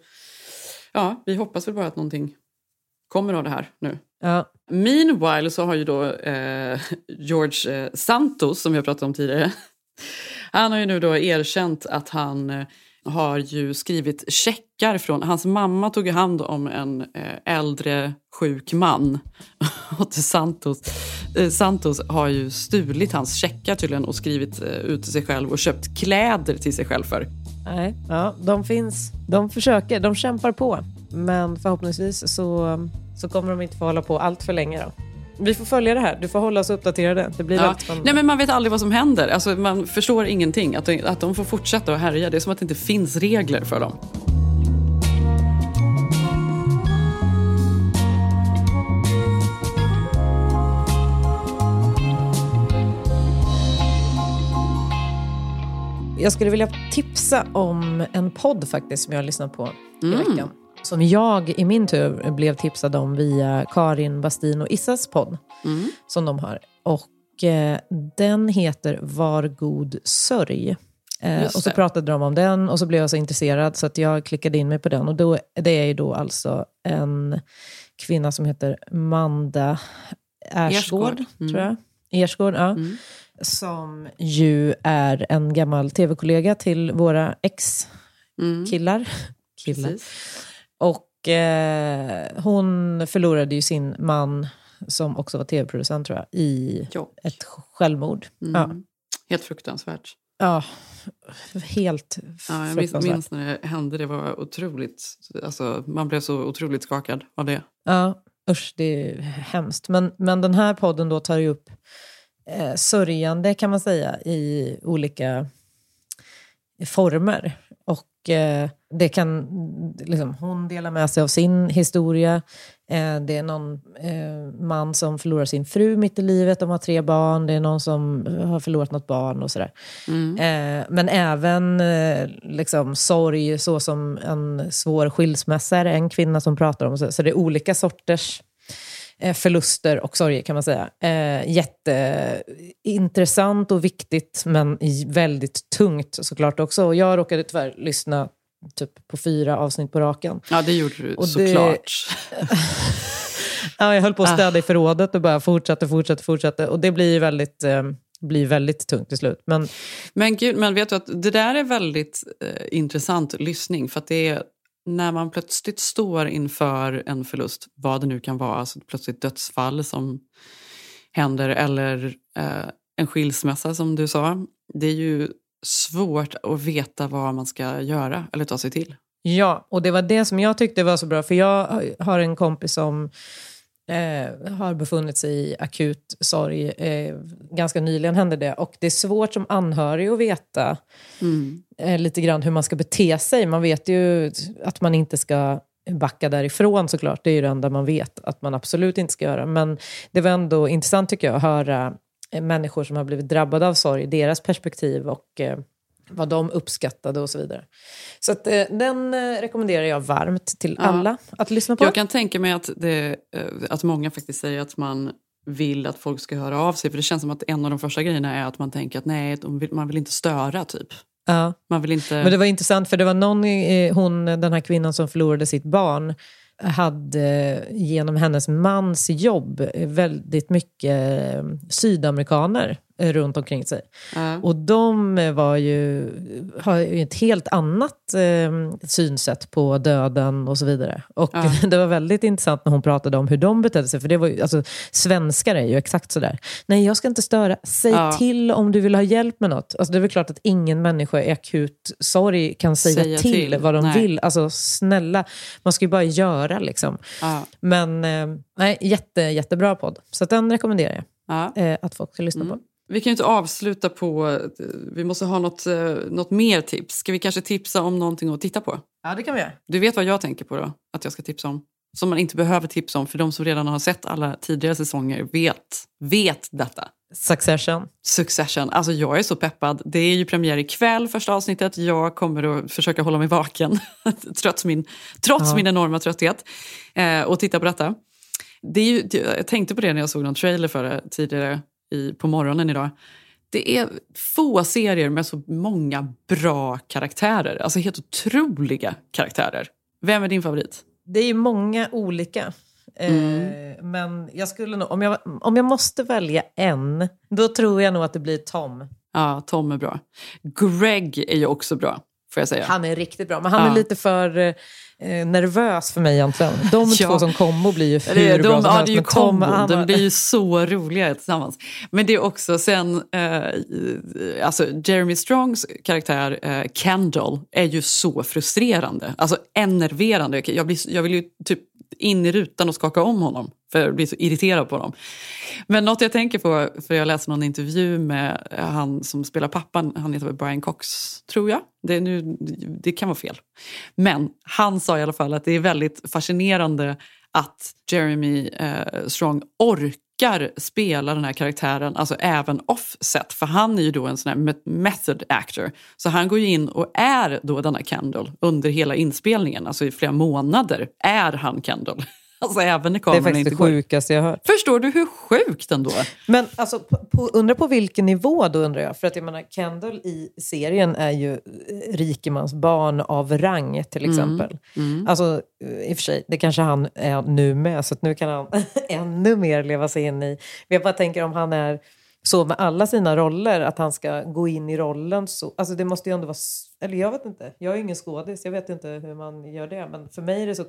Ja, vi hoppas väl bara att någonting kommer av det här nu. Ja. Meanwhile så har ju då eh, George eh, Santos, som vi har pratat om tidigare, han har ju nu då erkänt att han eh, har ju skrivit checkar från... Hans mamma tog hand om en eh, äldre sjuk man. Och Santos, Santos har ju stulit hans checkar tydligen och skrivit ut till sig själv och köpt kläder till sig själv för. Nej, ja, de finns. De försöker, de kämpar på. Men förhoppningsvis så, så kommer de inte få hålla på allt för länge. Då. Vi får följa det här. Du får hålla oss uppdaterade. Det blir Ja. Nej, men man vet aldrig vad som händer. Alltså, man förstår ingenting. Att de, att de får fortsätta att härja. Det är som att det inte finns regler för dem. Jag skulle vilja tipsa om en podd faktiskt som jag har lyssnat på i Mm. veckan. Som jag i min tur blev tipsad om via Karin Bastin och Issas podd. Mm. Som de har. Och eh, den heter Var god sörj. Eh, och så pratade de om den och så blev jag så intresserad så att jag klickade in mig på den. Och då, det är ju då alltså en kvinna som heter Manda Ersgård. Mm. tror jag. Ersgård, ja. Som ju är en gammal tv-kollega till våra ex-killar. Killar. Precis. Och eh, hon förlorade ju sin man, som också var tv-producent tror jag, i ett självmord. Mm. Ja. Helt fruktansvärt. ja, helt Ja, jag minns, minns när det hände. Det var otroligt. Alltså, man blev så otroligt skakad av det. Ja, usch, det är hemskt. Men, men den här podden då tar ju upp eh, sörjande, kan man säga, i olika former. Och eh, det kan, liksom, hon delar med sig av sin historia. Eh, det är någon eh, man som förlorar sin fru mitt i livet, de har tre barn. Det är någon som har förlorat något barn och sådär. Eh, men även eh, liksom, sorg, så som en svår skilsmässa är en kvinna som pratar om. Så, så det är olika sorters eh, förluster och sorger kan man säga. Eh, jätteintressant och viktigt men väldigt tungt såklart också. Och jag råkade tyvärr lyssna typ på fyra avsnitt på raken. Ja, det gjorde du Och det- såklart. Ja, jag höll på att Ah. städa i förrådet och bara fortsatte, fortsatte, fortsatte. Och det blir väldigt, eh, blir väldigt tungt till slut. Men Men gud, men vet du att det där är väldigt eh, intressant lyssning. För att det är när man plötsligt står inför en förlust, vad det nu kan vara, alltså plötsligt dödsfall som händer eller eh, en skilsmässa som du sa. Det är ju svårt att veta vad man ska göra eller ta sig till. Ja, och det var det som jag tyckte var så bra. För jag har en kompis som eh, har befunnit sig i akut sorg. Eh, ganska nyligen hände det. Och det är svårt som anhörig att veta eh, lite grann hur man ska bete sig. Man vet ju att man inte ska backa därifrån såklart. Det är ju det enda man vet att man absolut inte ska göra. Men det var ändå intressant tycker jag att höra människor som har blivit drabbade av sorg, deras perspektiv och eh, vad de uppskattade och så vidare. Så att, eh, den eh, rekommenderar jag varmt till Ja. alla att lyssna på. Jag kan tänka mig att, det, eh, att många faktiskt säger att man vill att folk ska höra av sig. För det känns som att en av de första grejerna är att man tänker att nej, man vill inte störa typ. Ja. Man vill inte... Men det var intressant för det var någon, eh, hon, den här kvinnan som förlorade sitt barn hade genom hennes mans jobb väldigt mycket eh, sydamerikaner runt omkring sig. Och de eh, var ju, har ju ett helt annat eh, synsätt på döden och så vidare. Och Ja. det var väldigt intressant när hon pratade om hur de betedde sig. För det var ju, alltså, svenskar är ju exakt sådär. Nej, jag ska inte störa. Säg Ja. till om du vill ha hjälp med något. Alltså, det är väl klart att ingen människa i akut sorg kan säga, Säga till, till. vad de Nej. vill. Alltså snälla, man ska ju bara göra liksom. Ja. Men eh, nej, jätte, jättebra podd. Så den rekommenderar jag eh, att folk ska lyssna på. Vi kan ju inte avsluta på... Vi måste ha något, eh, något mer tips. Ska vi kanske tipsa om någonting att titta på? Ja, det kan vi göra. Du vet vad jag tänker på då? Att jag ska tipsa om? Som man inte behöver tipsa om, för de som redan har sett alla tidigare säsonger vet, vet detta. Succession. Succession. Alltså jag är så peppad. Det är ju premiär ikväll, första avsnittet. Jag kommer att försöka hålla mig vaken, trots min, trots Ja. min enorma trötthet, eh, och titta på detta. Det är ju, jag tänkte på det när jag såg någon trailer för det tidigare i, på morgonen idag. Det är få serier med så många bra karaktärer. Alltså helt otroliga karaktärer. Vem är din favorit? Det är ju många olika. Eh, men jag skulle nog, om, jag, om jag måste välja en, då tror jag nog att det blir Tom. Ja, Tom är bra. Greg är ju också bra, får jag säga. Han är riktigt bra, men han Ja. är lite för eh, nervös för mig egentligen. De Ja. två som kombo blir ju hur är, bra de, som ja, helst. det är ju men Tom, De blir ju så roliga tillsammans. Men det är också sen, eh, alltså Jeremy Strongs karaktär eh, Kendall är ju så frustrerande. Alltså enerverande. Jag, blir, jag vill ju typ in i rutan och skaka om honom. För jag blir så irriterad på honom. Men något jag tänker på, för jag läste någon intervju med han som spelar pappan, han heter väl Brian Cox, tror jag. Det, nu, det kan vara fel. Men han sa i alla fall att det är väldigt fascinerande att Jeremy eh, Strong orkar spela den här karaktären, alltså även offset. För han är ju då en sån här method actor. Så han går ju in och är då denna Kendall under hela inspelningen, alltså i flera månader är han Kendall. Alltså även när Det är kameran faktiskt inte det går. sjukaste jag hört. Förstår du hur sjukt ändå? Men alltså, på, på, undra på vilken nivå då undrar jag. För att jag menar, Kendall i serien är ju eh, rikemansbarn av rang till Mm. exempel. Alltså eh, i och för sig, det kanske han är nu med. Så att nu kan han ännu mer leva sig in i. Jag bara tänker om han är så med alla sina roller, att han ska gå in i rollen så. Alltså det måste ju ändå vara, eller jag vet inte. Jag är ingen skådis, jag vet inte hur man gör det. Men för mig är det så,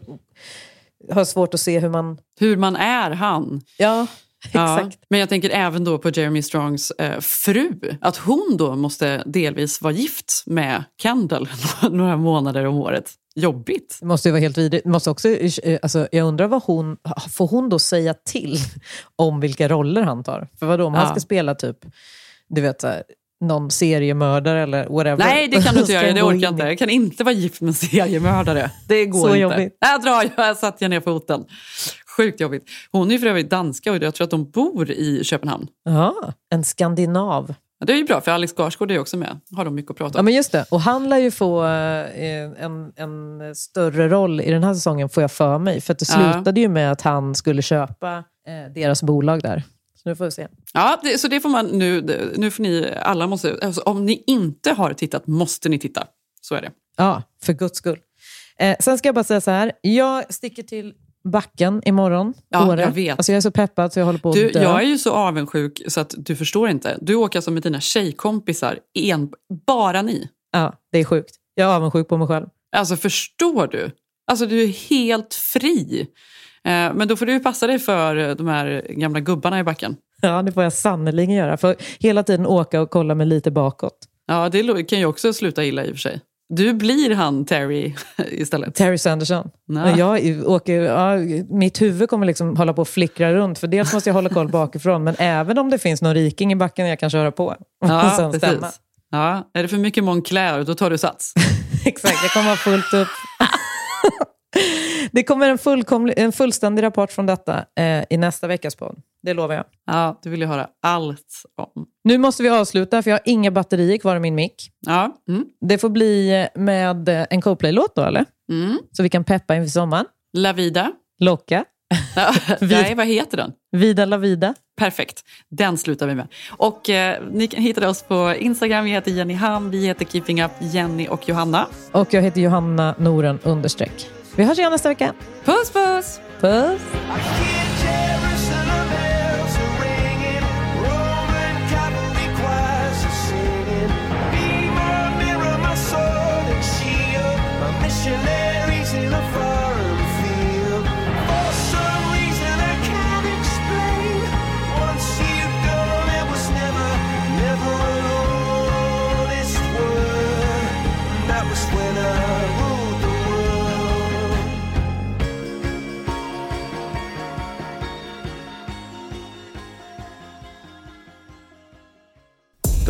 har svårt att se hur man... Hur man är han. Ja, Ja, exakt. men jag tänker även då på Jeremy Strongs eh, fru. Att hon då måste delvis vara gift med Kendall några månader om året. Jobbigt. Det måste ju vara helt vidrigt. Måste också, eh, alltså, jag undrar vad hon... Får hon då säga till om vilka roller han tar? För vadå, om han Ja. ska spela typ, du vet så här, någon seriemördare eller whatever. Nej, det kan du inte göra. Det orkar jag inte. Jag kan inte vara gift med en seriemördare. Det går Så inte. jobbigt. Jag drar, jag satte jag ner foten. Sjukt jobbigt. Hon är ju för övrigt danska och jag tror att de bor i Köpenhamn. Ja, en skandinav. Ja, Det är ju bra, för Alex Skarsgård är också med. Har de mycket att prata Ja, om. men just det. Och han lär ju få eh, en, en större roll i den här säsongen, får jag för mig. För att det Ja. slutade ju med att han skulle köpa eh, deras bolag där. Nu får vi se. Ja, det, så det får man nu. Nu får ni, alla måste, alltså, om ni inte har tittat måste ni titta. Så är det. Ja, för guds skull. Eh, sen ska jag bara säga så här. Jag sticker till backen imorgon. Ja, Åre. jag vet. Alltså jag är så peppad så jag håller på att Du, dö. jag är ju så avundsjuk så att du förstår inte. Du åker alltså med dina tjejkompisar, en, bara ni. Ja, det är sjukt. Jag är avundsjuk på mig själv. Alltså förstår du? Alltså du är helt fri. Eh, men då får du passa dig för eh, de här gamla gubbarna i backen. Ja, det får jag sannerligen göra. För hela tiden åka och kolla mig lite bakåt. Ja, det kan ju också sluta illa i och för sig. Du blir han Terry istället. Terry Sanderson. Ja. Jag åker, ja, mitt huvud kommer liksom hålla på och flickra runt. För dels måste jag hålla koll bakifrån, men även om det finns någon riking i backen jag kan köra på. Ja, sen stämma. precis. Ja, är det för mycket Moncler, då tar du sats. Exakt, jag kommer ha fullt upp. det kommer en, fullkomlig, en fullständig rapport från detta eh, i nästa veckas podd. Det lovar jag. Ja, det vill jag höra allt om. Nu måste vi avsluta, för jag har inga batterier kvar i min mick. Ja. Mm. Det får bli med eh, en Coldplay-låt då, eller? Mm. Så vi kan peppa inför sommaren. La Vida. Locka. Ja, Nej, vad heter den? Vida la vida. Perfekt, den slutar vi med. Och eh, Ni kan hitta oss på Instagram, vi heter Jenny Ham, vi heter Keeping Up Jenny och Johanna. Och jag heter Johanna Noren understreck. Vi hörs igen nästa vecka. Puss puss! Puss!